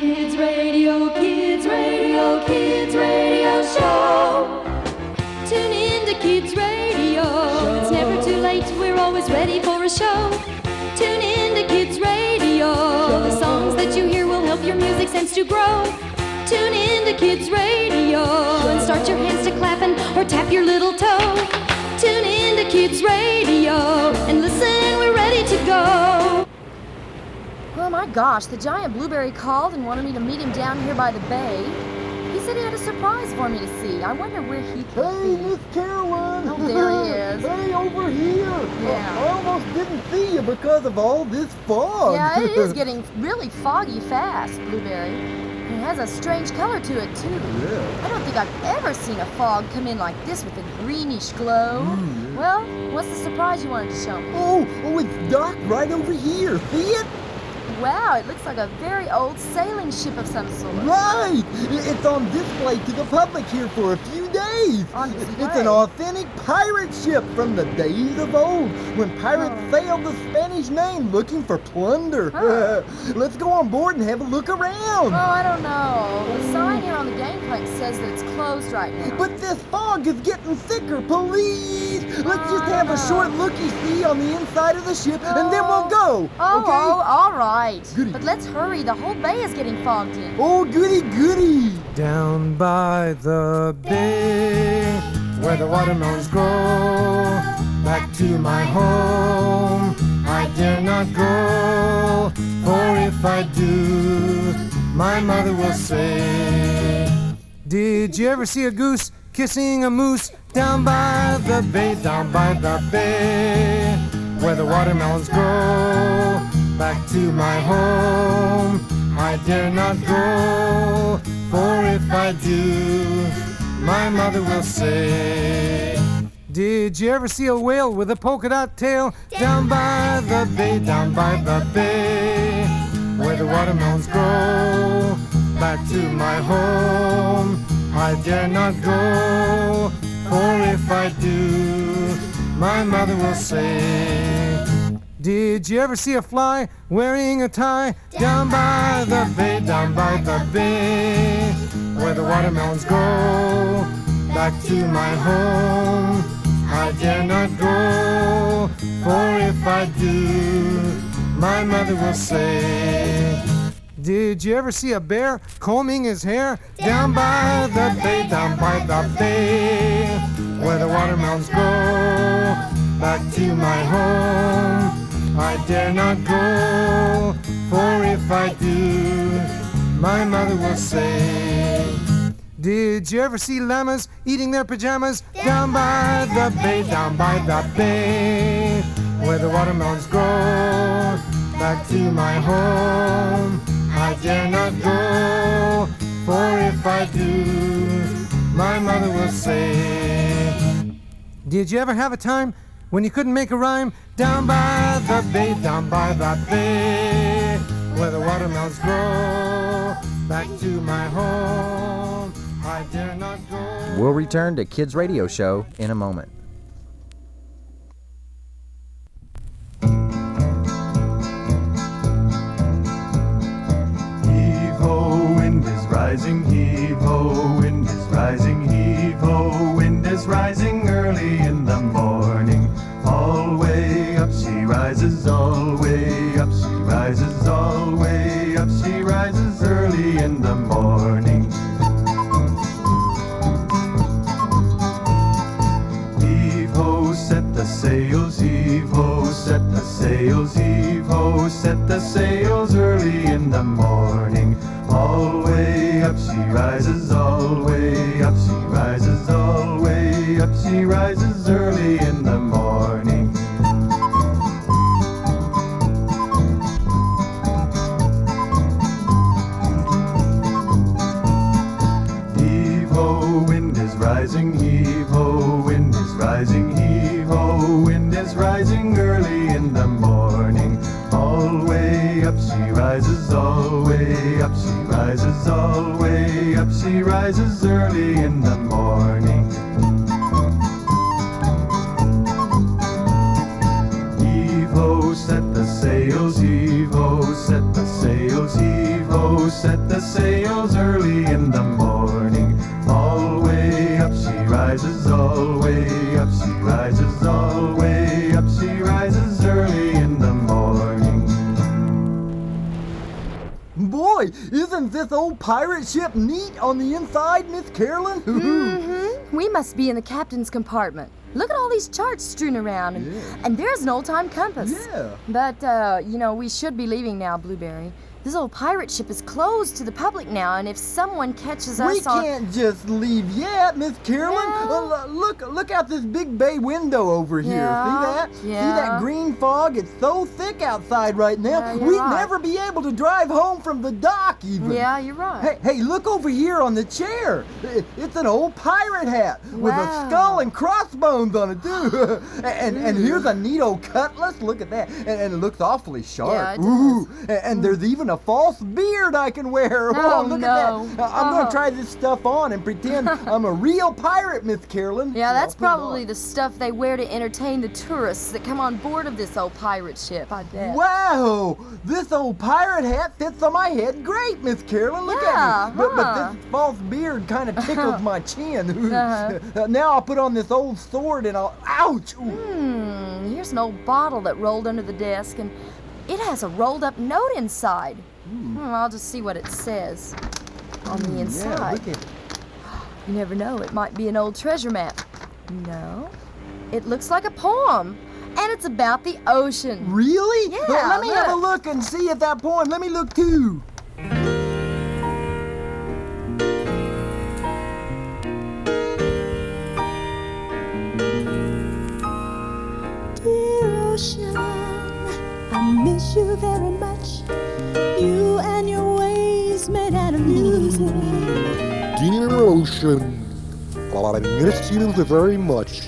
Kids Radio, Kids Radio, Kids Radio Show. Tune in to Kids Radio. It's never too late, we're always ready for a show. Tune in to Kids Radio. The songs that you hear will help your music sense to grow. Tune in to Kids Radio and start your hands to clapping or tap your little toe. Tune in to Kids Radio and listen, we're ready to go. Oh my gosh, the giant blueberry called and wanted me to meet him down here by the bay. He said he had a surprise for me to see. I wonder where he could Hey, be. Miss Carolyn! Oh, there he is. Hey, over here! Yeah. I almost didn't see you because of all this fog. Yeah, it is getting really foggy fast, blueberry. And it has a strange color to it, too. Yeah. I don't think I've ever seen a fog come in like this with a greenish glow. Mm. Well, what's the surprise you wanted to show me? Oh, oh, it's docked right over here. See it? Wow, it looks like a very old sailing ship of some sort. Right! It's on display to the public here for a few days. On It's an authentic pirate ship from the days of old when pirates Oh. sailed the Spanish main looking for plunder. Huh. Let's go on board and have a look around. Oh, I don't know. The sign here on the gangplank says that it's closed right now. But this fog is getting thicker, please! Let's just have a Ah. short looky-see on the inside of the ship, and then we'll go, Oh, okay? oh, all right. Goody. But let's hurry. The whole bay is getting fogged in. Oh, goody goody! Down by the bay, where the watermelons grow, back to my home. I dare not go, for if I do, my mother will say, Did you ever see a goose kissing a moose down by the bay, down by the bay, where the watermelons grow? Back to my home, I dare not go, for if I do, my mother will say. Did you ever see a whale with a polka dot tail down by the bay, down by the bay, where the watermelons grow? Back to my home, I dare not go, for if I do, my mother will say. Did you ever see a fly wearing a tie down by the bay, down by the bay, where the watermelons grow? Back to my home, I dare not go, for if I do, my mother will say. Did you ever see a bear combing his hair down by the bay, down by the bay, where the watermelons grow? Back to my home, I dare not go, for if I do, my mother will say. Did you ever see llamas eating their pajamas down by the bay, down by the bay, where the watermelons grow? Back to my home, I dare not go, for if I do, my mother will say. Did you ever have a time when you couldn't make a rhyme down by the bay, down by the bay, where the watermelons grow? Back to my home, I dare not go. We'll return to Kids Radio Show in a moment. Heave ho, wind is rising, heave ho, wind is rising, heave ho, wind is rising early in the morning. Rises, all way up. She rises, all way up. She rises early in the morning. Heave ho, set the sails, heave ho, set the sails, heave ho, set the sails early in the morning. All way up. She rises, all way up. She rises, all way up. She rises up she rises, all the way up she rises early in the morning. Boy, isn't this old pirate ship neat on the inside, Miss Carolyn? Mm-hmm. We must be in the captain's compartment. Look at all these charts strewn around, and, Yeah. and there's an old-time compass. Yeah. But uh, you know, we should be leaving now, Blueberry. This old pirate ship is closed to the public now, and if someone catches us on, can't just leave yet, Miss Carolyn. Uh, look, look out this big bay window over here. Yeah, See that? See that green fog? It's so thick outside right now. Yeah, We'd right. never be able to drive home from the dock, even. yeah, you're right. Hey, hey, look over here on the chair. It's an old pirate hat with a skull and crossbones on it, too. and, and here's a neat old cutlass. Look at that. And, and it looks awfully sharp. Yeah, it does. Ooh. And, and there's even a false beard I can wear. Oh, look no. at that. I- I'm going Oh. to try this stuff on and pretend I'm a real pirate, Miss Carolyn. Yeah, that's put it on. probably the stuff they wear to entertain the tourists that come on board of this old pirate ship. I bet. Wow! This old pirate hat fits on my head great, Miss Carolyn. Look Yeah, at me. But, but this false beard kind of tickles my chin. Uh-huh. Uh, now I'll put on this old sword and I'll. Ouch! Hmm. Here's an old bottle that rolled under the desk, and it has a rolled-up note inside. Hmm, I'll just see what it says on the Hmm, Yeah, inside. look at You never know, it might be an old treasure map. No. It looks like a poem, and it's about the ocean. Really? Yeah, Well, let me have a look. look and see if that poem. Let me look too. You very much. You and your ways made out of music. Dear ocean, I miss you very much.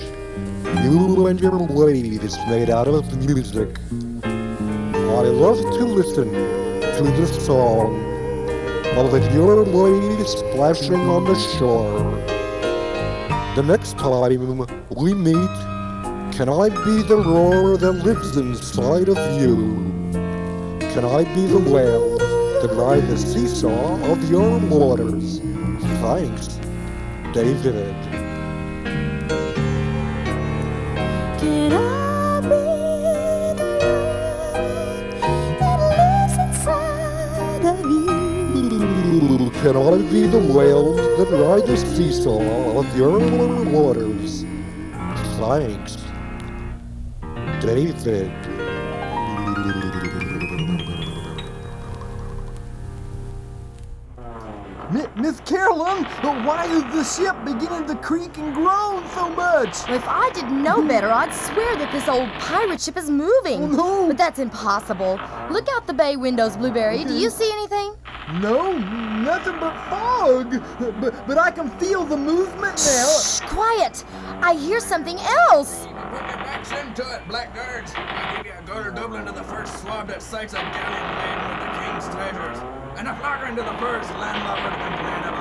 You and your waves made out of music. I love to listen to the song of your waves splashing on the shore. The next time we meet, can I be the roar that lives inside of you? Can I be the whale that ride the seesaw of your waters? Thanks, David. Can I be the that lives inside of you? Can I be the whale that ride the seesaw of your waters? Thanks, David. Why is the ship beginning to creak and groan so much? If I didn't know better, I'd swear that this old pirate ship is moving. Oh, no. But that's impossible. Look out the bay windows, Blueberry. Do you see anything? No, nothing but fog. But, but I can feel the movement now. Shh, quiet. I hear something else. Put your backs into it, blackguards. I'll give you a gutter doubloon to the first swab that sights a galleon laden with the king's treasures. And a flagon into the first landlubber to complain about the food.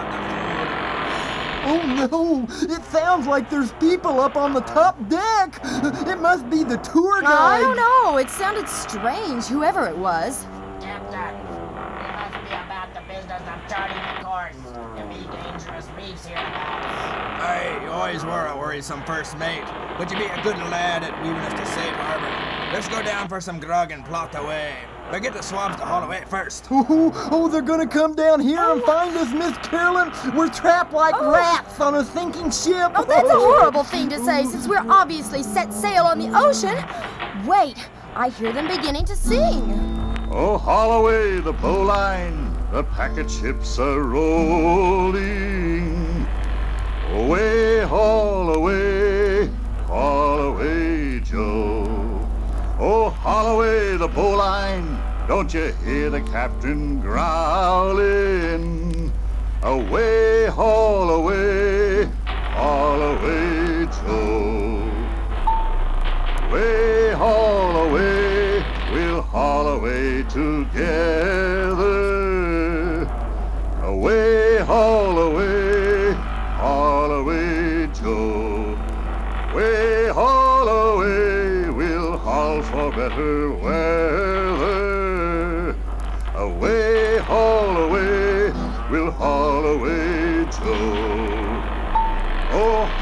Oh no! It sounds like there's people up on the top deck. It must be the tour guide. I don't know. It sounded strange, whoever it was. Captain, it must be about the business of charting the course. There be dangerous reefs hereabouts. Hey, you always were a worrisome first mate, but you be a good lad at weaving us to safe harbor. Let's go down for some grog and plot away. But get the swabs to Holloway first. Oh, oh, they're gonna come down here and find us, Miss Carolyn. We're trapped like rats on a sinking ship. Oh, that's a oh. horrible thing to say since we're obviously set sail on the ocean. Wait, I hear them beginning to sing. Oh, haul away the bowline, the packet ships are rolling. Away, haul away, haul the bowline, don't you hear the captain growling? Away, haul away,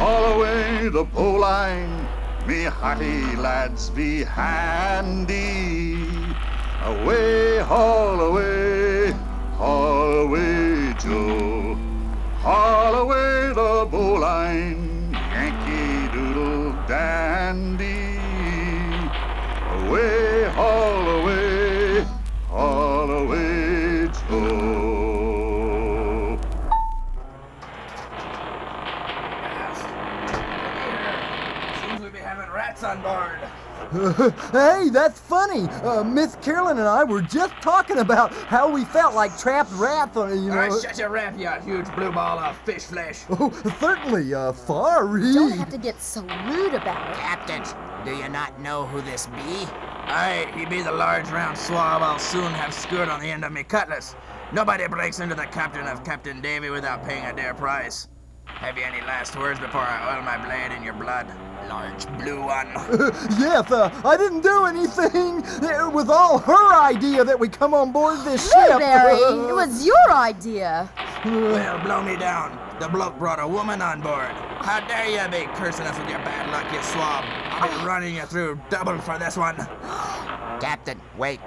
haul away the bowline, me hearty lads be handy. Away, haul away, hey, that's funny. Uh, Miss Carolyn and I were just talking about how we felt like trapped rats on, you All right, know. shut your rap, you huge blue ball of fish flesh. Oh, certainly, uh, sorry. Don't have to get so rude about it. Captain, do you not know who this be? Aye, he be the large round swab I'll soon have skewered on the end of me cutlass. Nobody breaks into the captain of Captain Davey without paying a dear price. Have you any last words before I oil my blade in your blood? Large blue one. yes, uh, I didn't do anything. It was all her idea that we come on board this ship. Blueberry, it was your idea. well, blow me down. The bloke brought a woman on board. How dare you be cursing us with your bad luck, you swab? I'll be running you through double for this one. Captain, wait.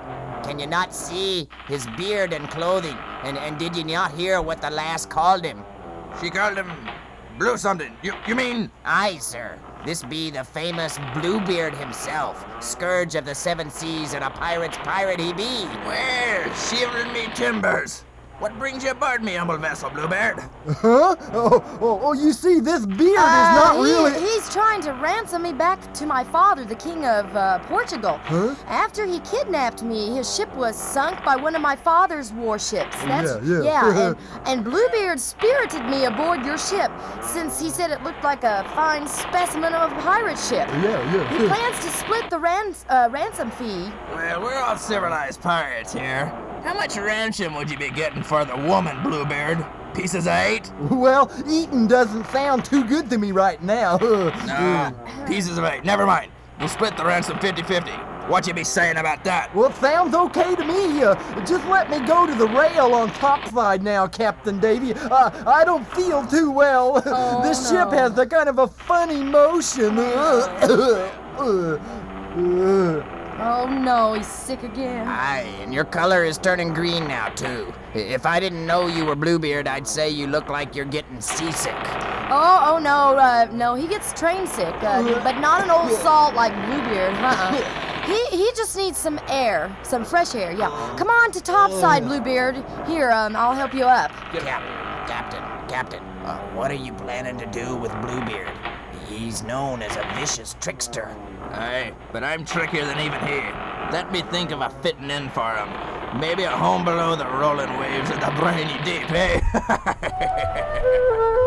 Can you not see his beard and clothing? And, and did you not hear what the lass called him? She called him blue something. You you mean? Aye, sir. This be the famous Bluebeard himself, scourge of the seven seas and a pirate's pirate he be. Well, shivering me timbers. What brings you aboard me, humble vessel, Bluebeard? Huh? Oh, oh, oh, you see, this beard Uh, is not he- really. He's trying to ransom me back to my father, the king of uh, Portugal. Huh? After he kidnapped me, his ship was sunk by one of my father's warships. That's Yeah, yeah. and, and Bluebeard spirited me aboard your ship, since he said it looked like a fine specimen of a pirate ship. Yeah, yeah. He yeah. plans to split the rans- uh, ransom fee. Well, we're all civilized pirates here. How much ransom would you be getting for the woman, Bluebeard? Pieces of eight? Well, eating doesn't sound too good to me right now. Nah, pieces of eight. Never mind. We'll split the ransom 50-50. What you be saying about that? Well, it sounds okay to me. Uh, just let me go to the rail on topside now, Captain Davey. Uh, I don't feel too well. Oh, this ship has a kind of a funny motion. Uh, uh, Oh no, he's sick again. Aye, and your color is turning green now, too. If I didn't know you were Bluebeard, I'd say you look like you're getting seasick. Oh, oh no, uh, no, he gets train sick, uh, but not an old salt like Bluebeard, uh-uh. He, he just needs some air, some fresh air, yeah. Come on to topside, Bluebeard. Here, um, I'll help you up. Cap- Captain, Captain, uh, what are you planning to do with Bluebeard? He's known as a vicious trickster. Aye, but I'm trickier than even he. Let me think of a fitting in for him. Maybe a home below the rolling waves of the briny deep, eh?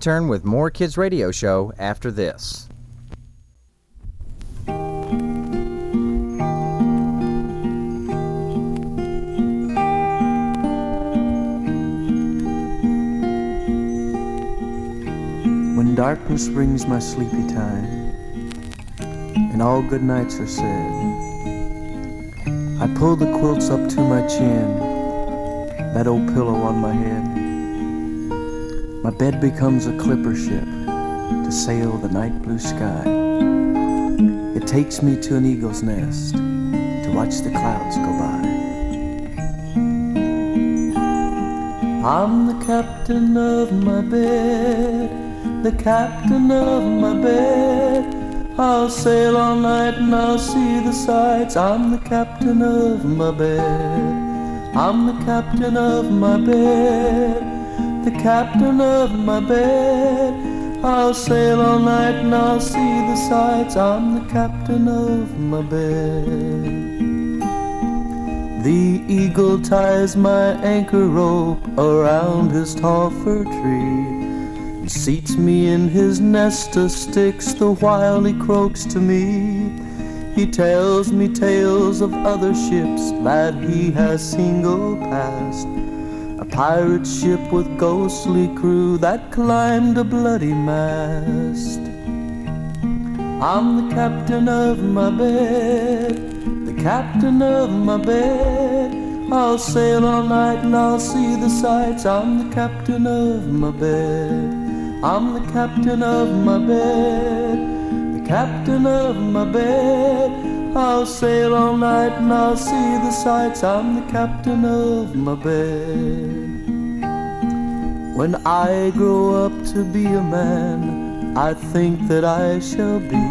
return with more Kids Radio Show after this. When darkness brings my sleepy time, and all good nights are said, I pull the quilts up to my chin, that old pillow on my head. My bed becomes a clipper ship to sail the night blue sky. It takes me to an eagle's nest to watch the clouds go by. I'm the captain of my bed, the captain of my bed. I'll sail all night and I'll see the sights. I'm the captain of my bed. I'm the captain of my bed, the captain of my bed. I'll sail all night and I'll see the sights. I'm the captain of my bed. The eagle ties my anchor rope around his tall fir tree and seats me in his nest of sticks the while he croaks to me. He tells me tales of other ships that he has seen go past. Pirate ship with ghostly crew that climbed a bloody mast. I'm the captain of my bed the captain of my bed. I'll sail all night and I'll see the sights. I'm the captain of my bed. I'm the captain of my bed. The captain of my bed. I'll sail all night and I'll see the sights. I'm the captain of my bed. When I grow up to be a man, I think that I shall be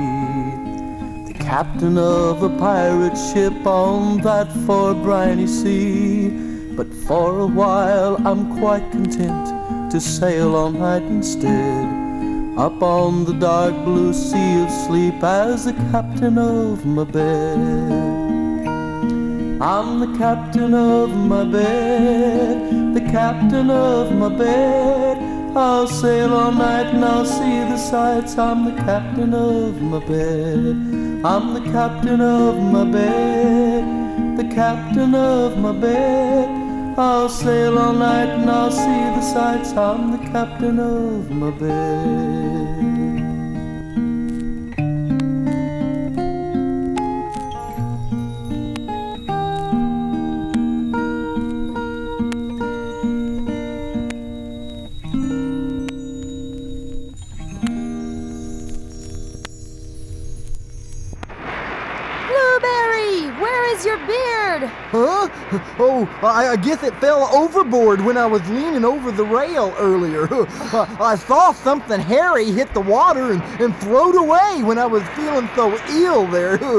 the captain of a pirate ship on that far briny sea. But for a while I'm quite content to sail all night instead. Up on the dark blue sea of sleep as the captain of my bed. I'm the captain of my bed, the captain of my bed. I'll sail all night and I'll see the sights. I'm the captain of my bed. I'm the captain of my bed, the captain of my bed. I'll sail all night and I'll see the sights. I'm the captain of my bed. Oh, I, I guess it fell overboard when I was leaning over the rail earlier. I saw something hairy hit the water and, and float away when I was feeling so ill there.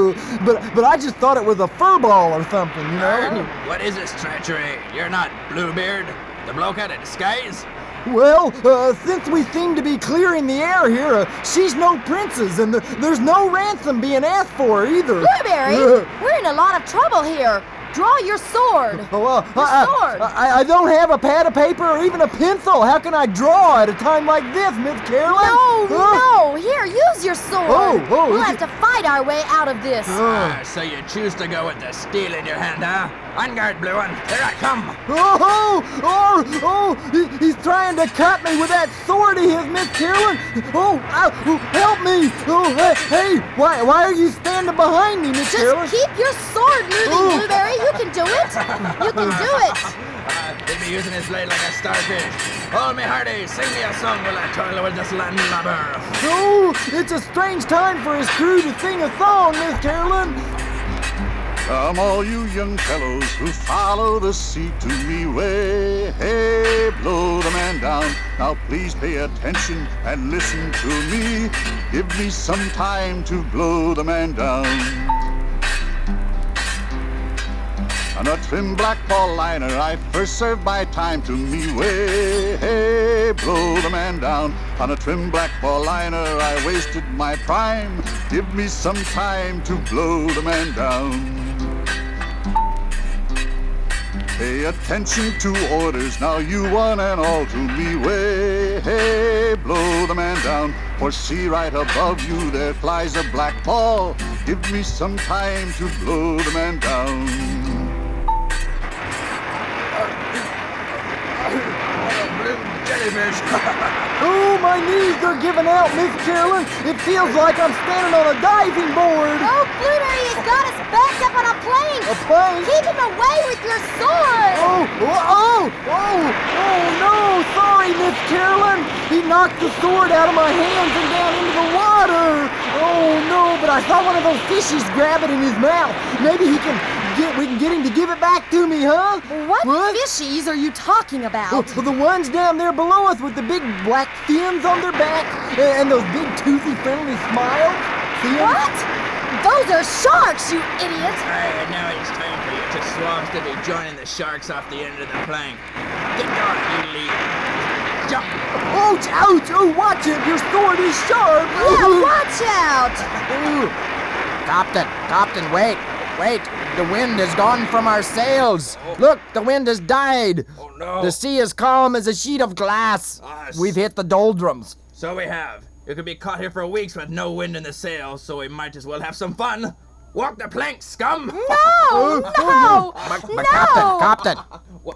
But but I just thought it was a fur ball or something, you know? What is this treachery? You're not Bluebeard, the bloke out of disguise? Well, uh, since we seem to be clearing the air here, uh, she's no princess, and there, there's no ransom being asked for either. Blueberry, Uh, we're in a lot of trouble here. Draw your sword. Oh, well, Your I, sword. I, I, I don't have a pad of paper or even a pencil. How can I draw at a time like this, Miss Carolyn? No, Huh? no. Here, use your sword. Oh, oh, we'll have it- to fight our way out of this. Ah, so you choose to go with the steel in your hand, huh? On guard, Blue One. Here I come. Oh, oh, oh, he, he's trying to cut me with that sword of his, Miss Carolyn. Oh, ow, oh, help me. Oh, hey, hey, why, why are you standing behind me, Miss Just Carolyn? keep your sword moving, Oh. Blueberry. You can do it. You can do it. Uh, he'll be using his blade like a starfish. Hold me hearty, sing me a song while I toil with this landlubber. Oh, it's a strange time for his crew to sing a song, Miss Carolyn. Come, all you young fellows who follow the sea to me way. Hey, blow the man down. Now please pay attention and listen to me. Give me some time to blow the man down. On a trim black ball liner, I first served my time to me way. Hey, blow the man down. On a trim black ball liner, I wasted my prime. Give me some time to blow the man down. Pay attention to orders, now you one and all to me way. Hey, blow the man down, for see right above you there flies a black ball. Give me some time to blow the man down. Jellyfish. Oh, my knees are giving out, Miss Carolyn. It feels like I'm standing on a diving board. Oh, Blueberry has got us backed up on a plane. A plane? Keep him away with your sword. Oh, oh, oh, oh, oh, no. Sorry, Miss Carolyn. He knocked the sword out of my hands and down into the water. Oh, no, but I saw one of those fishies grab it in his mouth. Maybe he can get, we can get him to give it back to me, huh? What, What? fishies are you talking about? Oh, the ones down there below us with the big black fins on their back and, and those big toothy friendly smiles. See 'em? What? Those are sharks, you idiot. Alright, and now it's time for you two swabs to be joining the sharks off the end of the plank. Get going, you lead. Jump! Ouch, ouch, oh, watch it, your sword is sharp. Yeah, watch out. Captain, Captain, wait, wait. The wind has gone from our sails. Look, the wind has died. Oh no. The sea is calm as a sheet of glass. Ah, s- We've hit the doldrums. So we have. You could be caught here for weeks with no wind in the sails, so we might as well have some fun. Walk the plank, scum! No, no, But, but no. Captain, Captain,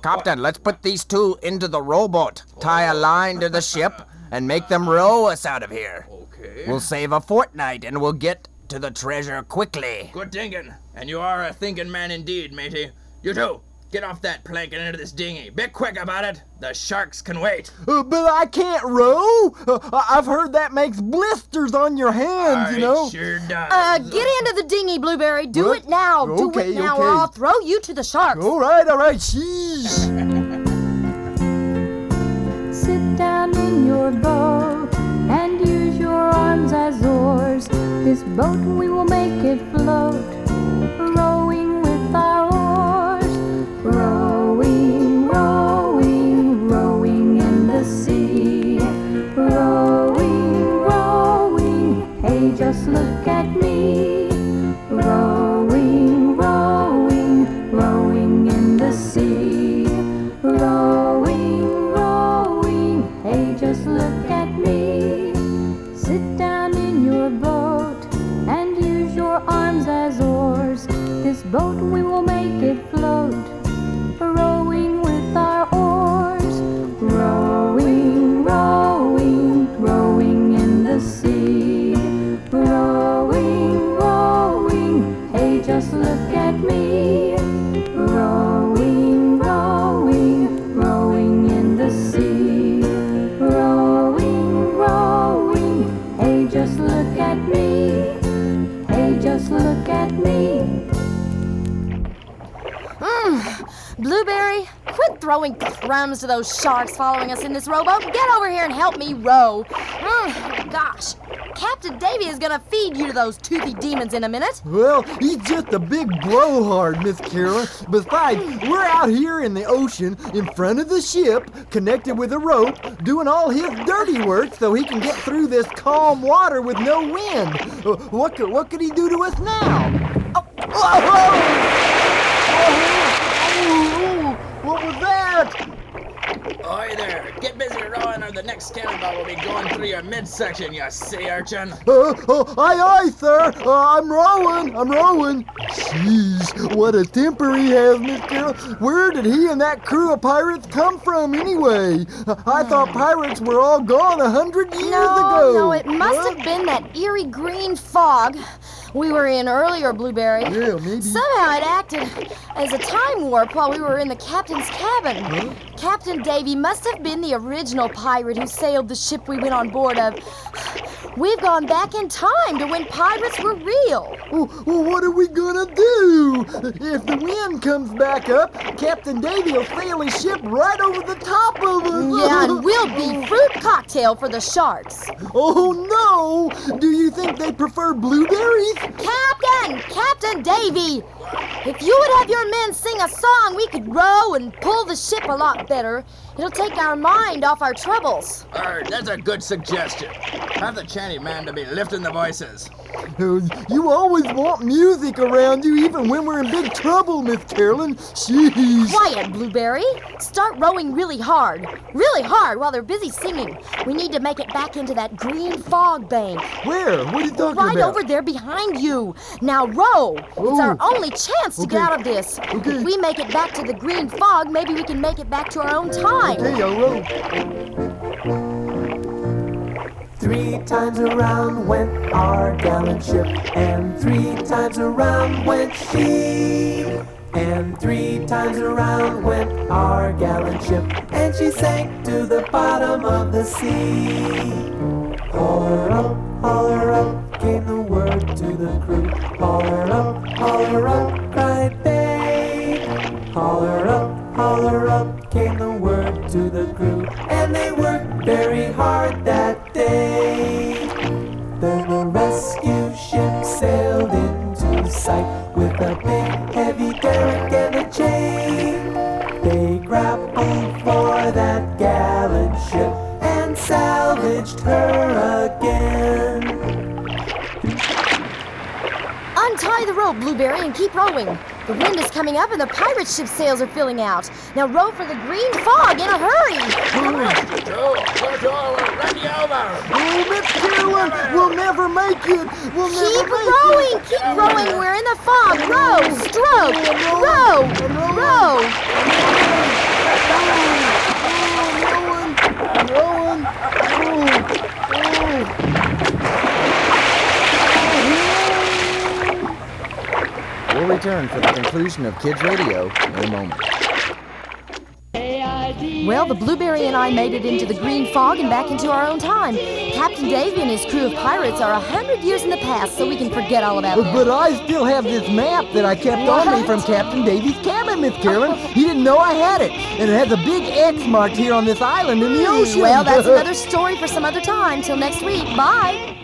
Captain, let's put these two into the rowboat, tie a line to the ship, and make them row us out of here. Okay. We'll save a fortnight and we'll get to the treasure quickly. Good thinking. And you are a thinking man indeed, matey. You too. get off that plank and into this dinghy. Be quick about it. The sharks can wait. Uh, but I can't row. Uh, I- I've heard that makes blisters on your hands, you know. sure does. Uh, get into the dinghy, Blueberry. Do What? it now. Do it now, or. I'll throw you to the sharks. All right, all right, sheesh. Sit down in your boat This boat we will make it float, crumbs to those sharks following us in this rowboat. Get over here and help me row. Mm, gosh, Captain Davey is gonna feed you to those toothy demons in a minute. Well, he's just a big blowhard, Miss Carolyn. Besides, we're out here in the ocean in front of the ship, connected with a rope, doing all his dirty work so he can get through this calm water with no wind. Uh, what could what could he do to us now? Oh, oh, what was that? Oi there, get busy rowing or the next cannonball will be going through your midsection, you silly urchin. Uh, oh, aye, aye, sir. Uh, I'm rowing. I'm rowing. Jeez, what a temper he has, Miss Carol. Where did he and that crew of pirates come from, anyway? Uh, I thought pirates were all gone a hundred years No, ago. no, it must Huh? have been that eerie green fog we were in earlier, Blueberry. Yeah, maybe. Somehow it acted as a time warp while we were in the captain's cabin. Captain Davey must have been the original pirate who sailed the ship we went on board of. We've gone back in time to when pirates were real. Well, well, what are we gonna do? If the wind comes back up, Captain Davey will sail his ship right over the top of us. Yeah, and we'll be fruit cocktail for the sharks. Oh no! Do you think they prefer blueberries? Captain Captain! Davey! If you would have your men sing a song, we could row and pull the ship a lot better. It'll take our mind off our troubles. Er, that's a good suggestion. Have the chanty man to be lifting the voices. You always want music around you, even when we're in big trouble, Miss Carolyn. Jeez. Quiet, Blueberry. Start rowing really hard. Really hard while they're busy singing. We need to make it back into that green fog bank. Where? What are you talking Right about? over there behind you. Now row. It's our Oh. only chance to get out of this. Okay. If we make it back to the green fog, maybe we can make it back to our own time. Okay, I'll. Three times around went our gallant ship, and three times around went she. And three times around went our gallant ship, and she sank to the bottom of the sea. Holler up, holler up, came the word to the crew. Holler up, holler up, cried to the crew, and they worked very hard that day. Then the rescue ship sailed into sight with a big heavy derrick and a chain. They grappled for that gallant ship and salvaged her again. Untie the rope, Blueberry, and keep rowing. The wind is coming up and the pirate ship's sails are filling out. Now row for the green fog in a hurry. Joe, we're all ready over. Oh, Miss Carolyn, we'll never make it. We'll Keep never make rowing, it. keep rowing. We're in the fog. Row, stroke, row, row. Oh, We'll return for the conclusion of Kids Radio in a moment. Well, the Blueberry and I made it into the green fog and back into our own time. Captain Davey and his crew of pirates are a hundred years in the past, so we can forget all about them. But I still have this map that I kept on me from Captain Davey's cabin, Miss Carolyn. He didn't know I had it. And it has a big X marked here on this island in the hmm, ocean. Well, that's another story for some other time. Till next week. Bye.